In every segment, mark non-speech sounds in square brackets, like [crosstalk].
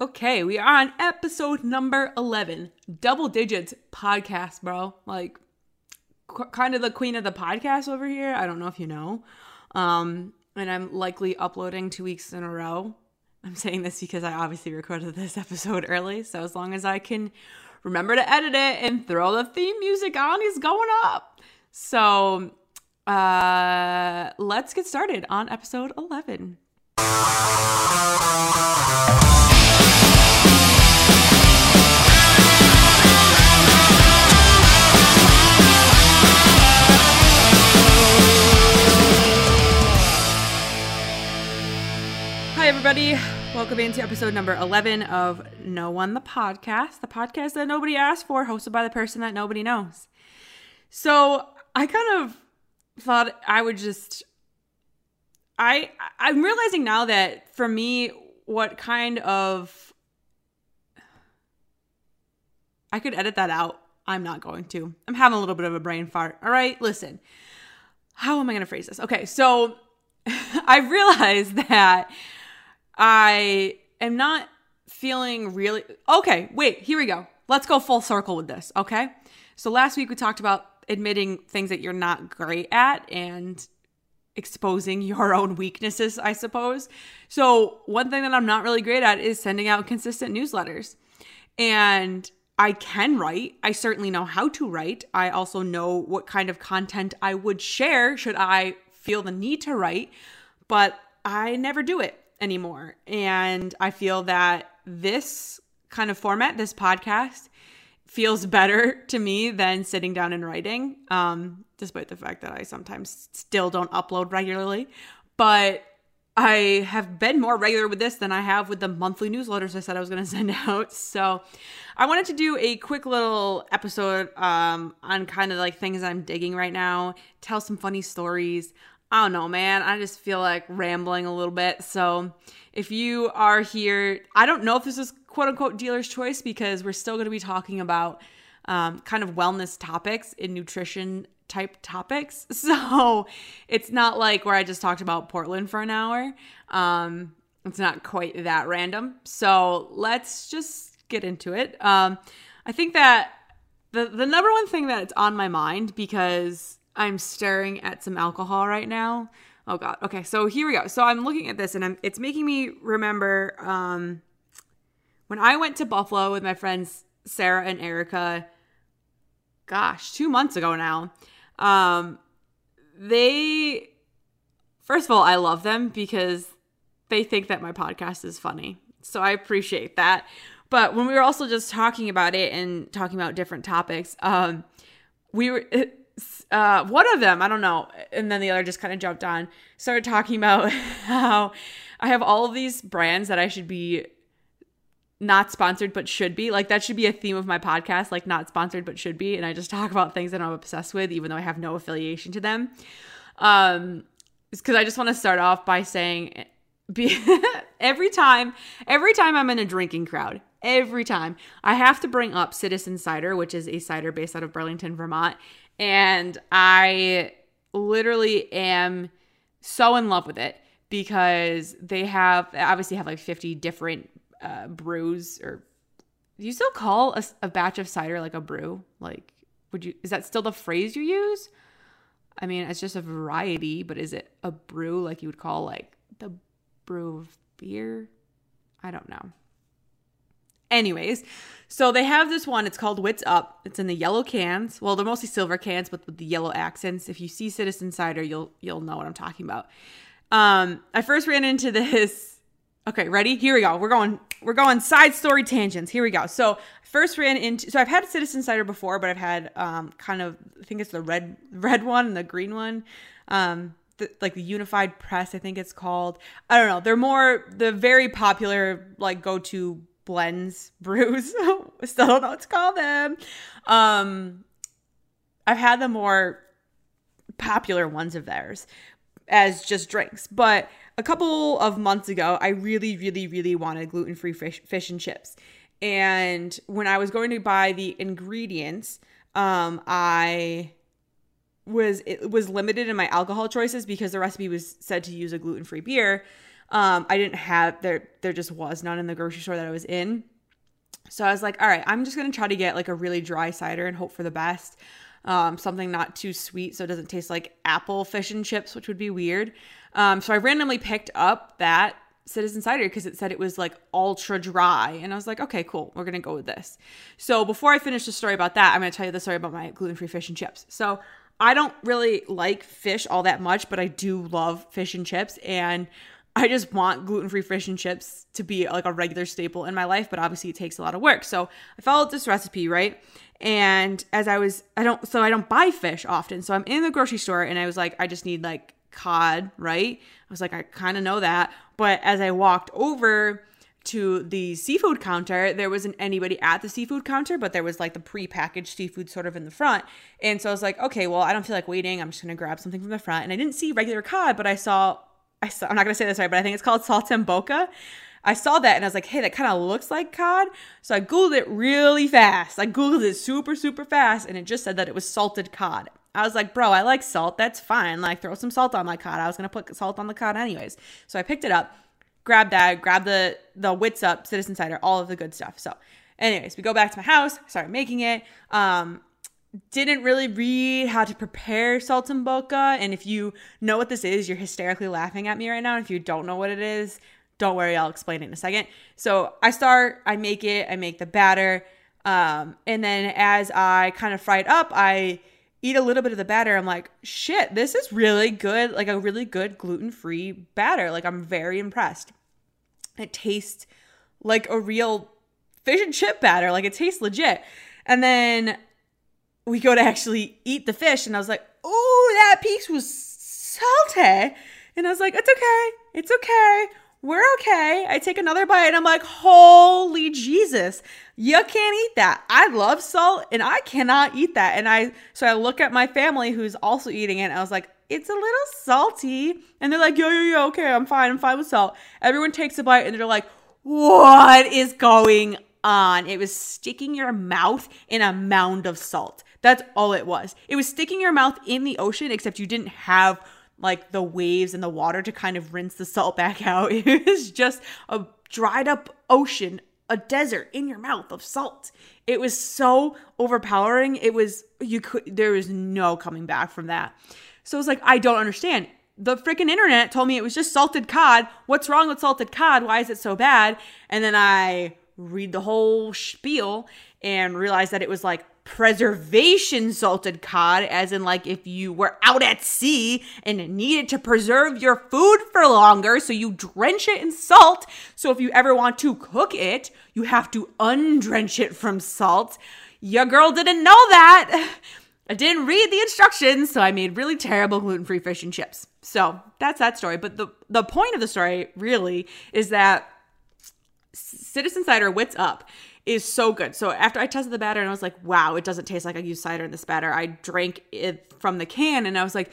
Okay, we are on episode number 11. Double digits podcast, bro. Like, qu- kind of the queen of the podcast over here. I don't know if you know. Um, and I'm likely uploading two weeks in a row. I'm saying this because I obviously recorded this [laughs] episode early. So as long as I can remember to edit it and throw the theme music on, he's going up. So uh, let's get started on episode 11. Everybody. Welcome into episode number 11 of No One the Podcast, the podcast that nobody asked for, hosted by the person that nobody knows. So I kind of thought I would just. I I'm realizing now that for me, what kind of I could edit that out. I'm not going to. I'm having a little bit of a brain fart. All right, listen. How am I going to phrase this? Okay, so [laughs] I realized that I am not feeling really. Okay, wait, here we go. Let's go full circle with this, okay? So last week we talked about admitting things that you're not great at and exposing your own weaknesses, I suppose. So, one thing that I'm not really great at is sending out consistent newsletters. And I can write. I certainly know how to write. I also know what kind of content I would share should I feel the need to write, but I never do it anymore. And I feel that this kind of format, this podcast, feels better to me than sitting down and writing, um, despite the fact that I sometimes still don't upload regularly. But I have been more regular with this than I have with the monthly newsletters I said I was going [laughs] to send out. So I wanted to do a quick little episode um, on kind of like things I'm digging right now, tell some funny stories. I don't know, man. I just feel like rambling a little bit. So if you are here, I don't know if this is quote unquote dealer's choice because we're still going to be talking about um, kind of wellness topics in nutrition type topics. [laughs] So it's not like where I just talked about Portland for an hour. Um, it's not quite that random. So let's just get into it. Um, I think that the the number one thing that's on my mind because I'm staring at some alcohol right now. Oh god. Okay, so here we go. So I'm looking at this and I'm it's making me remember um when I went to Buffalo with my friends Sarah and Erica gosh, 2 months ago now. Um they first of all, I love them because they think that my podcast is funny. So I appreciate that. But when we were also just talking about it and talking about different topics, um we were uh, one of them, I don't know, and then the other just kind of jumped on, started talking about [laughs] how I have all of these brands that I should be not sponsored but should be. Like that should be a theme of my podcast, like not sponsored but should be. And I just [laughs] talk about things that I'm obsessed with, even though I have no affiliation to them. Um, because I just want to start off by saying be, [laughs] every time, every time I'm in a drinking crowd, every time I have to bring up Citizen Cider, which is a cider based out of Burlington, Vermont. And I literally am so in love with it because they have they obviously have like 50 different uh, brews or do you still call a, a batch of cider like a brew? Like, would you, is that still the phrase you use? I mean, it's just a variety, but is it a brew like you would call like the brew of beer? I don't know. Anyways, so they have this one. It's called Wits Up. It's in the yellow cans. Well, they're mostly silver cans, but with the yellow accents. If you see Citizen Cider, you'll you'll know what I'm talking about. Um, I first ran into this. Okay, ready? Here we go. We're going. We're going side story tangents. Here we go. So first ran into. So I've had Citizen Cider before, but I've had um kind of. I think it's the red red one and the green one. Um, the, like the Unified Press, I think it's called. I don't know. They're more the very popular like go to blends [laughs] brews. Still don't know what to call them. Um, I've had the more popular ones of theirs as just drinks, but a couple of months ago, I really, really, really wanted gluten free fish, fish and chips. And when I was going to buy the ingredients, um, I was it was limited in my alcohol choices because the recipe was said to use a gluten free beer. Um, I didn't have there. There just was none in the grocery store that I was in. So I was like, all right, I'm just gonna try to get like a really dry cider and hope for the best. Um, something not too sweet so it doesn't taste like apple fish and chips, which would be weird. Um, so I randomly picked up that Citizen Cider because it said it was like ultra dry. And I was like, okay, cool. We're to go with this. So before I finish the story about that, I'm to tell you the story about my gluten free fish and chips. So I don't really like fish all that much, but I do love fish and chips. And I just want gluten free fish and chips to be like a regular staple in my life, but obviously it takes a lot of work. So I followed this recipe, right? And as I was, I don't, so I don't buy fish often. So I'm in the grocery store and I was like, I just need like cod, right? I was like, I kind of know that. But as I walked over to the seafood counter, there wasn't anybody at the seafood counter, but there was like the pre-packaged seafood sort of in the front. And so I was like, okay, well, I don't feel like waiting. I'm just gonna grab something from the front. And I didn't see regular cod, but I saw I saw I'm not gonna say this right, but I think it's called saltimbocca. I saw that and I was like, hey, that kind of looks like cod. So I Googled it really fast. I Googled it super, super fast, and it just said that it was salted cod. I was like, bro, I like salt. That's fine. Like, throw some salt on my cod. I was gonna put salt on the cod anyways. So I picked it up, grabbed that, grabbed the the wits up, citizen cider, all of the good stuff. So, anyways, we go back to my house, started making it. Um, didn't really read how to prepare saltimbocca, and if you know what this is, you're hysterically laughing at me right now. If you don't know what it is, don't worry, I'll explain it in a second. So I start, I make it, I make the batter, um, and then as I kind of fry it up, I eat a little bit of the batter, I'm like, shit, this is really good, like a really good gluten free batter. Like, I'm very impressed. It tastes like a real fish and chip batter, like, it tastes legit. And then we go to actually eat the fish, and I was like, oh, that piece was salty. And I was like, it's okay, it's okay we're okay. I take another bite and I'm like, holy Jesus, you can't eat that. I love salt and I cannot eat that. And I, so I look at my family who's also eating it and I was like, it's a little salty. And they're like, yo, yo, yo, okay, I'm fine. I'm fine with salt. Everyone takes a bite and they're like, what is going on? It was sticking your mouth in a mound of salt. That's all it was. It was sticking your mouth in the ocean, except you didn't have like the waves and the water to kind of rinse the salt back out. [laughs] It was just a dried up ocean, a desert in your mouth of salt. It was so overpowering. It was you could there was no coming back from that. So I was like I don't understand. The freaking internet told me it was just salted cod. What's wrong with salted cod? Why is it so bad? And then I read the whole spiel and realized that it was like preservation salted cod, as in, like, if you were out at sea and needed to preserve your food for longer, so you drench it in salt. So if you ever want to cook it, you have to undrench it from salt. Your girl didn't know that. I didn't read the instructions, so I made really terrible gluten-free fish and chips. So that's that story. But the the point of the story really is that Citizen Cider Wits Up is so good. So after I tested the batter and I was like, wow, it doesn't taste like I used cider in this batter. I drank it from the can and I was like,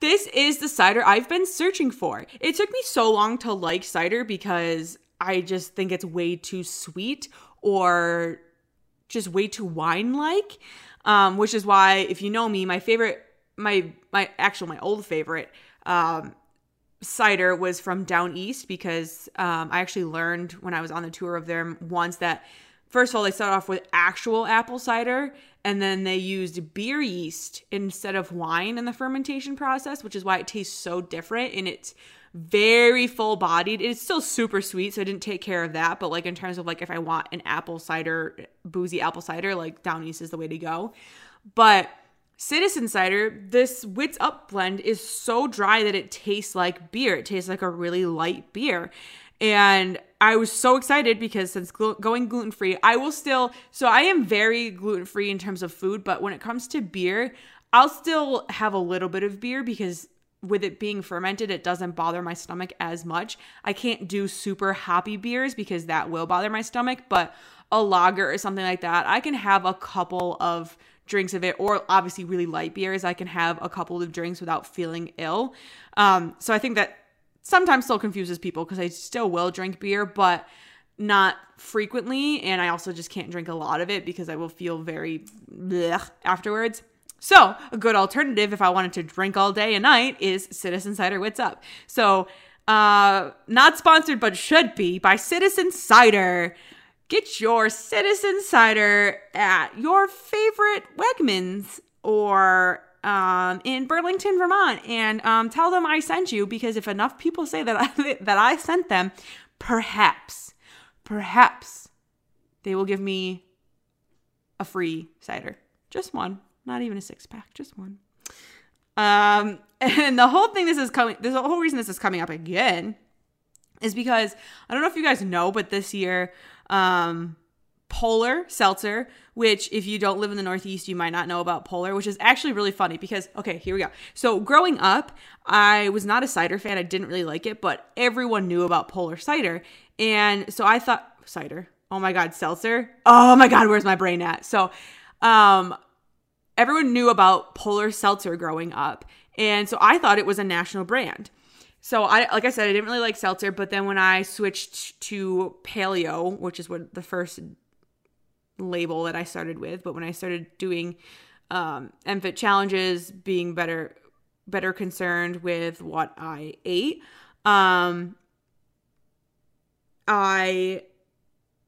this is the cider I've been searching for. It took me so long to like cider because I just think it's way too sweet or just way too wine like. Um, which is why, if you know me, my favorite, my my actual my old favorite um, cider was from Downeast because um, I actually learned when I was on the tour of them once that first of all, they start off with actual apple cider and then they used beer yeast instead of wine in the fermentation process, which is why it tastes so different and it's very full bodied. It's still super sweet, so I didn't take care of that. But like in terms of like if I want an apple cider, boozy apple cider, like Downeast is the way to go. But Citizen Cider, this Wits Up blend is so dry that it tastes like beer. It tastes like a really light beer. And I was so excited because since gl- going gluten free, I will still, so I am very gluten free in terms of food, but when it comes to beer, I'll still have a little bit of beer because with it being fermented, it doesn't bother my stomach as much. I can't do super hoppy beers because that will bother my stomach, but a lager or something like that, I can have a couple of drinks of it, or obviously really light beers. I can have a couple of drinks without feeling ill. Um, so I think that sometimes still confuses people because I still will drink beer, but not frequently. And I also just can't drink a lot of it because I will feel very blech afterwards. So, a good alternative if I wanted to drink all day and night is Citizen Cider Wits Up. So, uh, not sponsored but should be by Citizen Cider. Get your Citizen Cider at your favorite Wegmans or um, in Burlington, Vermont, and um, tell them I sent you because if enough people say that [laughs] I, that I sent them, perhaps, perhaps they will give me a free cider, just one, not even a six pack, just one. Um, [laughs] and the whole thing this is coming, there's a whole reason this is coming up again is because I don't know if you guys know, but this year, um, Polar Seltzer, which if you don't live in the Northeast, you might not know about Polar, which is actually really funny because, okay, here we go. So growing up, I was not a cider fan. I didn't really like it, but everyone knew about Polar cider. And so I thought, cider, oh my God, seltzer. Oh my God, where's my brain at? So, um, everyone knew about Polar Seltzer growing up. And so I thought it was a national brand. So I like I said I didn't really like seltzer, but then when I switched to paleo, which is what the first label that I started with, but when I started doing um MFit challenges, being better better concerned with what I ate, um I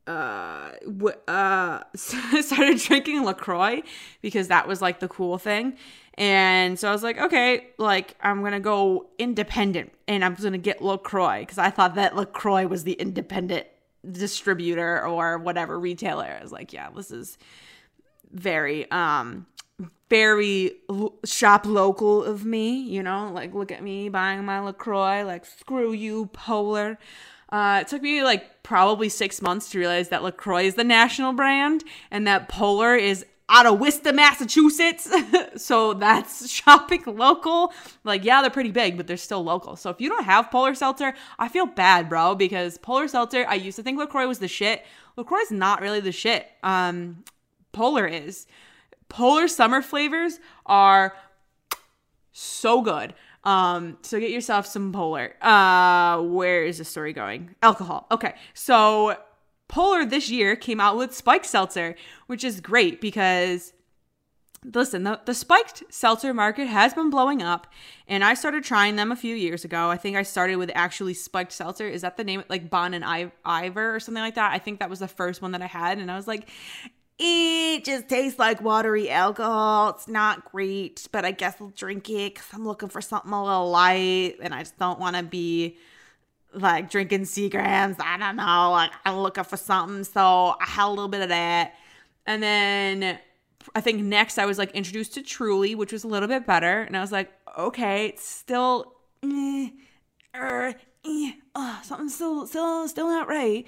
uh, w- uh [laughs] started drinking LaCroix because that was like the cool thing. And so I was like, okay, like I'm gonna go independent and I'm gonna get LaCroix because I thought that LaCroix was the independent distributor or whatever retailer. is like, yeah, this is very um very shop local of me, you know, like look at me buying my LaCroix, like screw you, Polar. Uh, it took me like probably six months to realize that LaCroix is the national brand and that Polar is out of Worcester, Massachusetts. [laughs] so that's [laughs] shopping local. Like, yeah, they're pretty big, but they're still local. So if you don't have Polar Seltzer, I feel bad, bro, because Polar Seltzer, I used to think LaCroix was the shit. LaCroix is not really the shit. Um, Polar is. Polar summer flavors are so good. Um, so get yourself some polar. Uh, where is the story going? Alcohol. Okay. So Polar this year came out with spiked seltzer, which is great because listen, the, the spiked seltzer market has been blowing up, and I started trying them a few years ago. I think I started with actually spiked seltzer. Is that the name? Like Bon and I- Ivor or something like that? I think that was the first one that I had, and I was like, it just tastes like watery alcohol. It's not great, but I guess I'll drink it because I'm looking for something a little light and I just don't want to be like drinking Seagrams. I don't know. Like I'm looking for something. So I had a little bit of that. And then I think next I was like introduced to Truly, which was a little bit better. And I was like, okay, it's still, eh, er, eh, oh, something's still, still, still not right.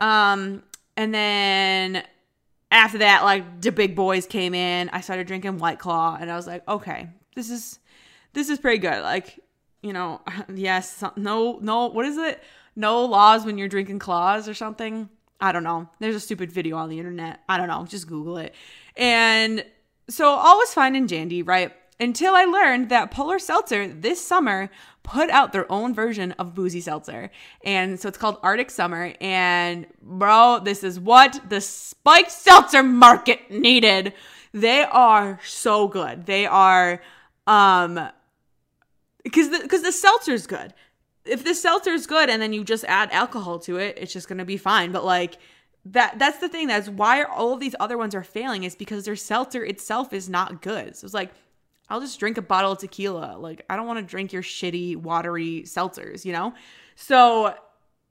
Um, and then after that, like the big boys came in. I started drinking White Claw, and I was like, okay, this is this is pretty good. Like, you know, [laughs] yes, no, no, what is it? No laws when you're drinking claws or something. I don't know. There's a stupid video on the internet. I don't know. Just Google it. And so all was fine and dandy, right? Until I learned that Polar Seltzer this summer put out their own version of boozy seltzer. And so it's called Arctic Summer. And bro, this is what the spiked seltzer market needed. They are so good. They are um because the because the seltzer's good. If the seltzer's good and then you just add alcohol to it, it's just gonna be fine. But like that that's the thing. That's why all of these other ones are failing is because their seltzer itself is not good. So it's like I'll just drink a bottle of tequila. Like, I don't want to drink your shitty, watery seltzers, you know? So,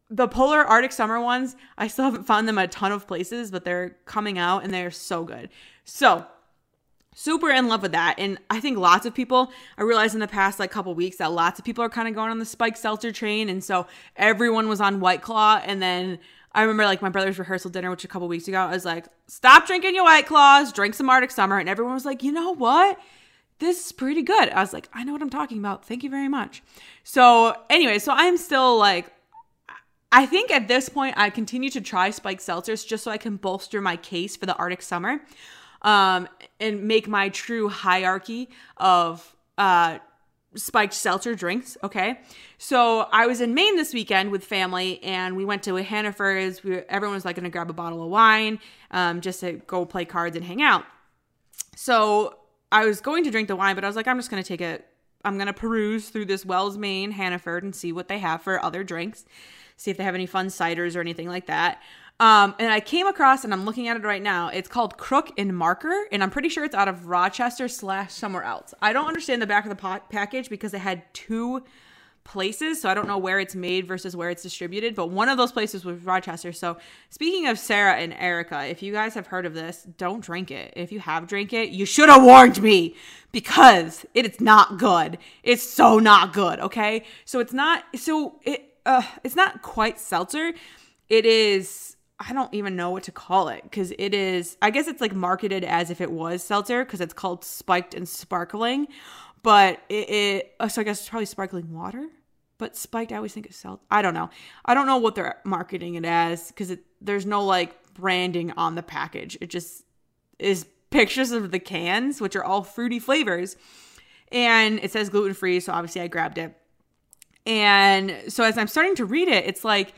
the Polar Arctic Summer ones, I still haven't found them a ton of places, but they're coming out and they're so good. So, super in love with that. And I think lots of people, I realized in the past like couple weeks that lots of people are kind of going on the spike seltzer train. And so, everyone was on White Claw. And then I remember like my brother's rehearsal dinner, which a couple weeks ago, I was like, stop drinking your White Claws, drink some Arctic Summer. And everyone was like, you know what? this is pretty good. I was like, I know what I'm talking about. Thank you very much. So, anyway, so I'm still like, I think at this point, I continue to try spiked seltzers just so I can bolster my case for the Arctic summer um, and make my true hierarchy of uh, spiked seltzer drinks. Okay. So I was in Maine this weekend with family and we went to a Hannaford's. We, everyone was like going to grab a bottle of wine um, just to go play cards and hang out. So I was going to drink the wine, but I was like, I'm just going to take a, I'm gonna peruse through this Wells, Maine, Hannaford, and see what they have for other drinks. See if they have any fun ciders or anything like that. Um, and I came across, and I'm looking at it right now. It's called Crook and Marker, and I'm pretty sure it's out of Rochester slash somewhere else. I don't understand the back of the pot- package because it had two places, so I don't know where it's made versus where it's distributed. But one of those places was Rochester. So speaking of Sarah and Erica, if you guys have heard of this, don't drink it. If you have drank it, you should have warned me because it is not good. It's so not good. Okay, so it's not. So it. Uh, it's not quite seltzer. It is I don't even know what to call it because it is, I guess it's like marketed as if it was seltzer because it's called spiked and sparkling. But it, it uh, so I guess it's probably sparkling water. But spiked, I always think it's seltzer. I don't know. I don't know what they're marketing it as because there's no like branding on the package. It just is pictures of the cans, which are all fruity flavors. And it says gluten free. So obviously I grabbed it. And so as I'm starting to read it, it's like,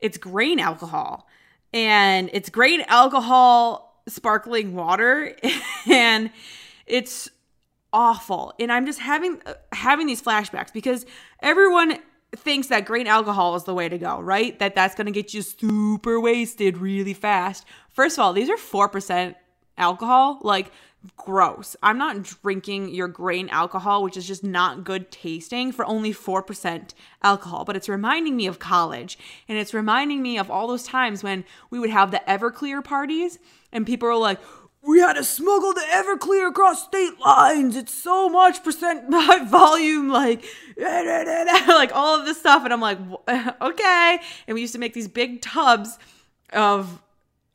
it's grain alcohol and it's great alcohol sparkling water [laughs] and it's awful. And i'm just having having these flashbacks because everyone thinks that grain alcohol is the way to go right? That that's going to get you super wasted really fast. First of all these are 4% alcohol. Like gross. I'm not drinking your grain alcohol, which is just not good tasting, for only 4% alcohol. But it's reminding me of college. And it's reminding me of all those times when we would have the Everclear parties and people were like, we had to smuggle the Everclear across state lines. It's so much percent [laughs] by volume, like, [laughs] like all of this stuff. And I'm like, [laughs] okay. And we used to make these big tubs of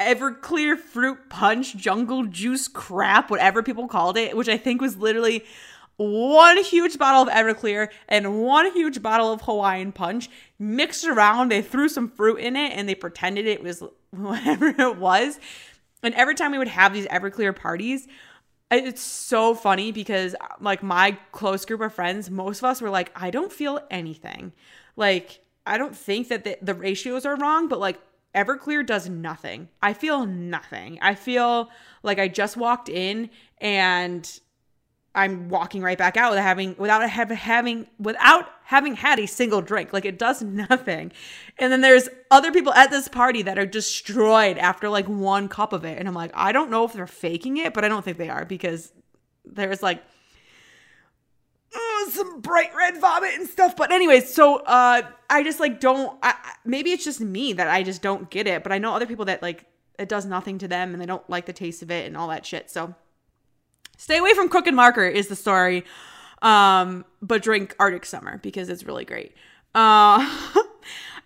Everclear fruit punch, jungle juice crap, whatever people called it, which I think was literally one huge bottle of Everclear and one huge bottle of Hawaiian punch mixed around. They threw some fruit in it and they pretended it was [laughs] whatever it was. And every time we would have these Everclear parties, it's so funny because like my close group of friends, most of us were like, I don't feel anything. Like, I don't think that the, the ratios are wrong, but like Everclear does nothing. I feel nothing. I feel like I just walked in and I'm walking right back out without having without having without having had a single drink. Like it does [laughs] nothing. And then there's other people at this party that are destroyed after like one cup of it. And I'm like, I don't know if they're faking it, but I don't think they are because there's like some bright red vomit and stuff. But anyways, so uh, I just like don't. I, maybe it's just me that I just don't get it. But I know other people that like it does nothing to them and they don't like the taste of it and all that shit. So stay away from Crook and Marker is the story. Um, but drink Arctic Summer because it's really great. Uh, [laughs]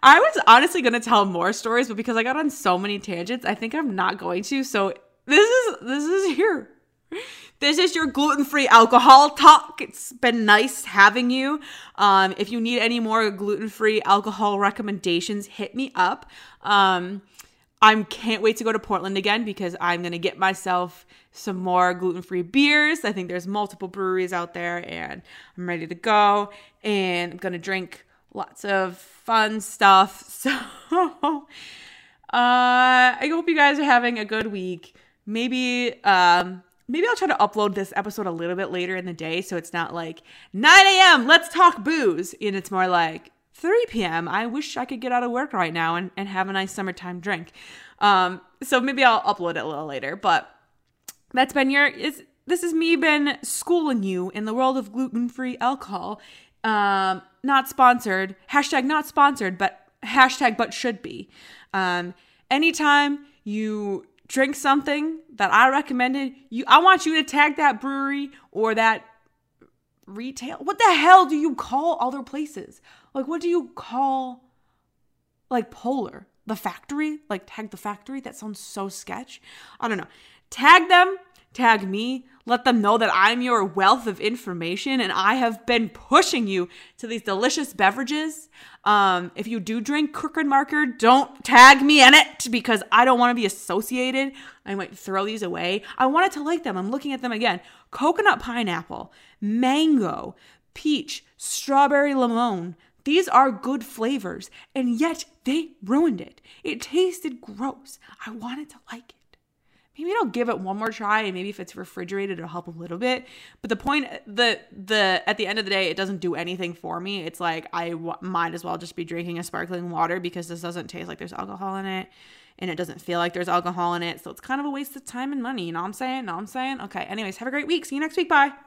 I was honestly gonna tell more stories, but because I got on so many tangents, I think I'm not going to. So this is this is here. This is your gluten free alcohol talk. It's been nice having you. Um, if you need any more gluten free alcohol recommendations, hit me up. Um, I can't wait to go to Portland again because I'm going to get myself some more gluten free beers. I think there's multiple breweries out there and I'm ready to go. And I'm going to drink lots of fun stuff. [laughs] So uh, I hope you guys are having a good week. Maybe. Um, maybe I'll try to upload this episode a little bit later in the day so it's not like 9 a.m. Let's talk booze. And it's more like 3 p.m. I wish I could get out of work right now and, and have a nice summertime drink. Um, so maybe I'll upload it a little later. But that's been your is this is me been schooling you in the world of gluten-free alcohol. Um, not sponsored. Hashtag not sponsored, but hashtag but should be. Um, anytime you drink something that I recommended, you I want you to tag that brewery or that retail. What the hell do you call other places? Like what do you call like Polar? The factory? Like tag the factory? That sounds so sketch. I don't know. Tag them, tag me, let them know that I'm your wealth of information and I have been pushing you to these delicious beverages. Um, if you do drink Crook and Marker, don't tag me in it because I don't want to be associated. I might throw these away. I wanted to like them. I'm looking at them again. Coconut pineapple, mango, peach, strawberry lemon. These are good flavors, and yet they ruined it. It tasted gross. I wanted to like it maybe I'll give it one more try and maybe if it's refrigerated it'll help a little bit. But the point the the at the end of the day it doesn't do anything for me. It's like I w- might as well just be drinking a sparkling water because this doesn't taste like there's alcohol in it and it doesn't feel like there's alcohol in it. So it's kind of a waste of time and money. You know what I'm saying? You know what I'm saying? Okay. Anyways have a great week. See you next week. Bye